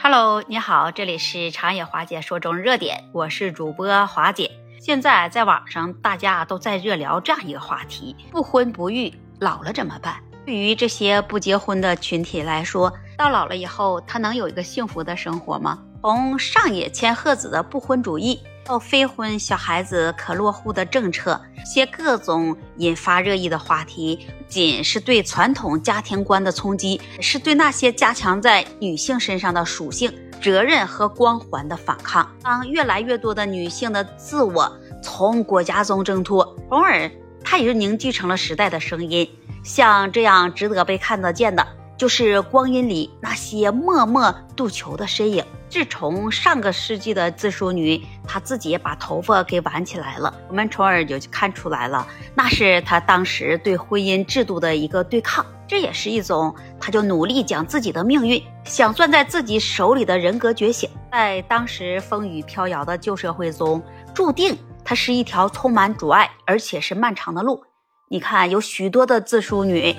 Hello，你好，这里是长野华姐说中热点，我是主播华姐。现在在网上大家都在热聊这样一个话题：不婚不育，老了怎么办？对于这些不结婚的群体来说，到老了以后，他能有一个幸福的生活吗？从上野千鹤子的不婚主义到非婚小孩子可落户的政策，些各种引发热议的话题，仅是对传统家庭观的冲击，是对那些加强在女性身上的属性、责任和光环的反抗。当越来越多的女性的自我从国家中挣脱，从而它也就凝聚成了时代的声音。像这样值得被看得见的，就是光阴里那些默默度求的身影。自从上个世纪的自梳女，她自己把头发给挽起来了，我们从而就看出来了，那是她当时对婚姻制度的一个对抗。这也是一种，她就努力将自己的命运想攥在自己手里的人格觉醒。在当时风雨飘摇的旧社会中，注定它是一条充满阻碍而且是漫长的路。你看，有许多的自梳女，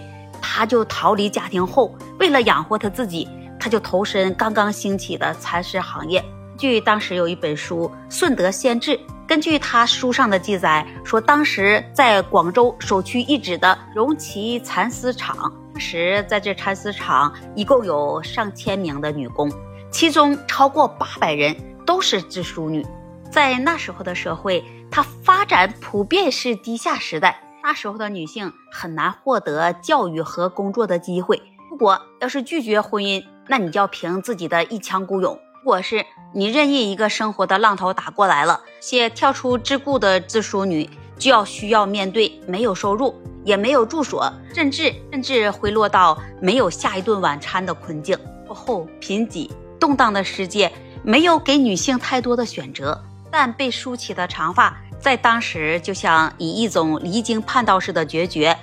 她就逃离家庭后，为了养活她自己。他就投身刚刚兴起的蚕丝行业。据当时有一本书《顺德县志》，根据他书上的记载说，当时在广州首屈一指的荣旗蚕丝厂，当时在这蚕丝厂一共有上千名的女工，其中超过八百人都是自梳女。在那时候的社会，它发展普遍是低下时代，那时候的女性很难获得教育和工作的机会。如果要是拒绝婚姻，那你就要凭自己的一腔孤勇。如果是你任意一个生活的浪头打过来了，些跳出桎梏的自梳女就要需要面对没有收入，也没有住所，甚至甚至会落到没有下一顿晚餐的困境。落后贫瘠动荡的世界没有给女性太多的选择，但被梳起的长发在当时就像以一种离经叛道似的决绝，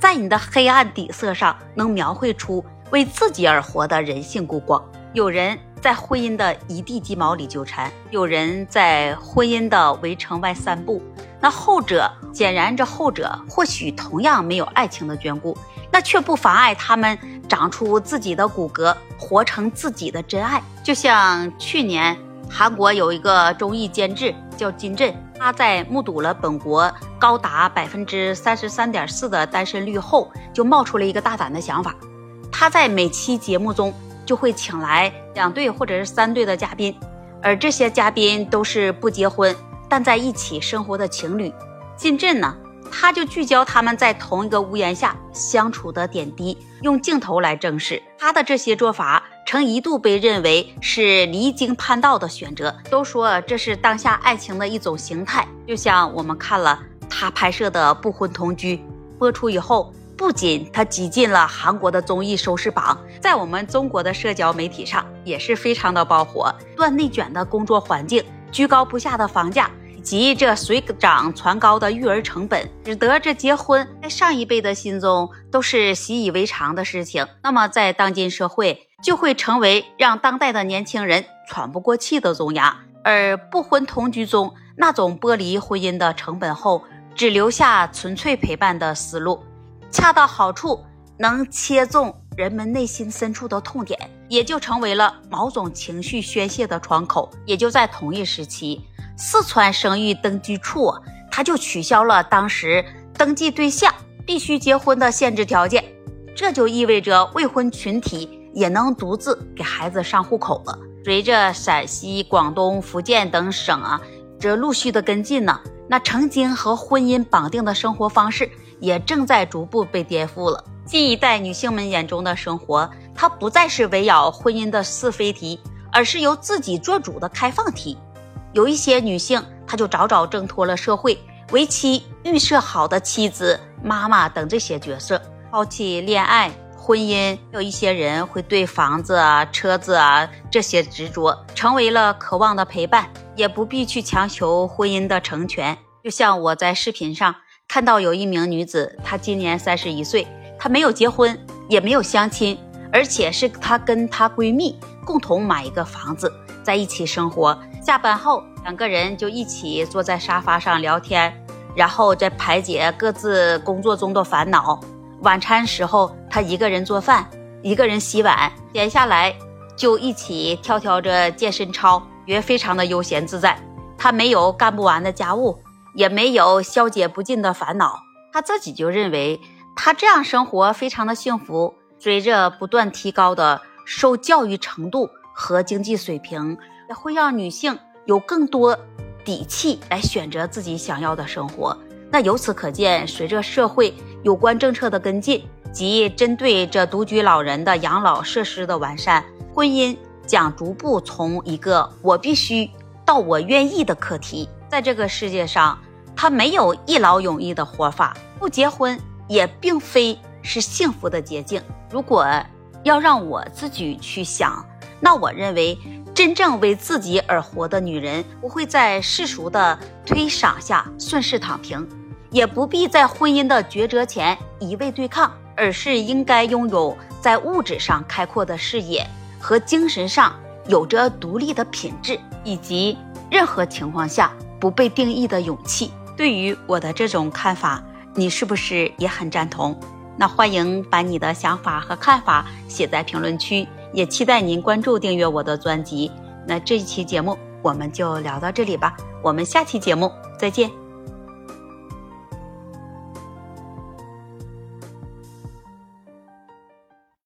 在你的黑暗底色上能描绘出。为自己而活的人性孤光，有人在婚姻的一地鸡毛里纠缠，有人在婚姻的围城外散步。那后者显然，这后者或许同样没有爱情的眷顾，那却不妨碍他们长出自己的骨骼，活成自己的真爱。就像去年韩国有一个综艺监制叫金振，他在目睹了本国高达百分之三十三点四的单身率后，就冒出了一个大胆的想法。他在每期节目中就会请来两对或者是三对的嘉宾，而这些嘉宾都是不结婚但在一起生活的情侣。金镇呢，他就聚焦他们在同一个屋檐下相处的点滴，用镜头来证实他的这些做法曾一度被认为是离经叛道的选择。都说这是当下爱情的一种形态，就像我们看了他拍摄的《不婚同居》播出以后。不仅他挤进了韩国的综艺收视榜，在我们中国的社交媒体上也是非常的爆火。断内卷的工作环境、居高不下的房价及这水涨船高的育儿成本，使得这结婚在上一辈的心中都是习以为常的事情。那么在当今社会，就会成为让当代的年轻人喘不过气的重压。而不婚同居中那种剥离婚姻的成本后，只留下纯粹陪伴的思路。恰到好处，能切中人们内心深处的痛点，也就成为了某种情绪宣泄的窗口。也就在同一时期，四川生育登记处他就取消了当时登记对象必须结婚的限制条件，这就意味着未婚群体也能独自给孩子上户口了。随着陕西、广东、福建等省啊，这陆续的跟进呢，那曾经和婚姻绑定的生活方式。也正在逐步被颠覆了。新一代女性们眼中的生活，它不再是围绕婚姻的是非题，而是由自己做主的开放题。有一些女性，她就早早挣脱了社会为其预设好的妻子、妈妈等这些角色，抛弃恋爱、婚姻。有一些人会对房子啊、车子啊这些执着，成为了渴望的陪伴，也不必去强求婚姻的成全。就像我在视频上。看到有一名女子，她今年三十一岁，她没有结婚，也没有相亲，而且是她跟她闺蜜共同买一个房子，在一起生活。下班后，两个人就一起坐在沙发上聊天，然后再排解各自工作中的烦恼。晚餐时候，他一个人做饭，一个人洗碗，闲下来就一起跳跳着健身操，也非常的悠闲自在。他没有干不完的家务，也没有消解不尽的烦恼。他自己就认为，他这样生活非常的幸福。随着不断提高的受教育程度和经济水平，也会让女性有更多底气来选择自己想要的生活。那由此可见，随着社会有关政策的跟进及针对这独居老人的养老设施的完善，婚姻将逐步从一个我必须到我愿意的课题。在这个世界上，他没有一劳永逸的活法，不结婚也并非是幸福的捷径。如果要让我自己去想，那我认为真正为自己而活的女人，不会在世俗的推搡下顺势躺平。也不必在婚姻的抉择前一味对抗，而是应该拥有在物质上开阔的视野和精神上有着独立的品质，以及任何情况下不被定义的勇气。对于我的这种看法，你是不是也很赞同？那欢迎把你的想法和看法写在评论区，也期待您关注订阅我的专辑。那这一期节目我们就聊到这里吧，我们下期节目再见。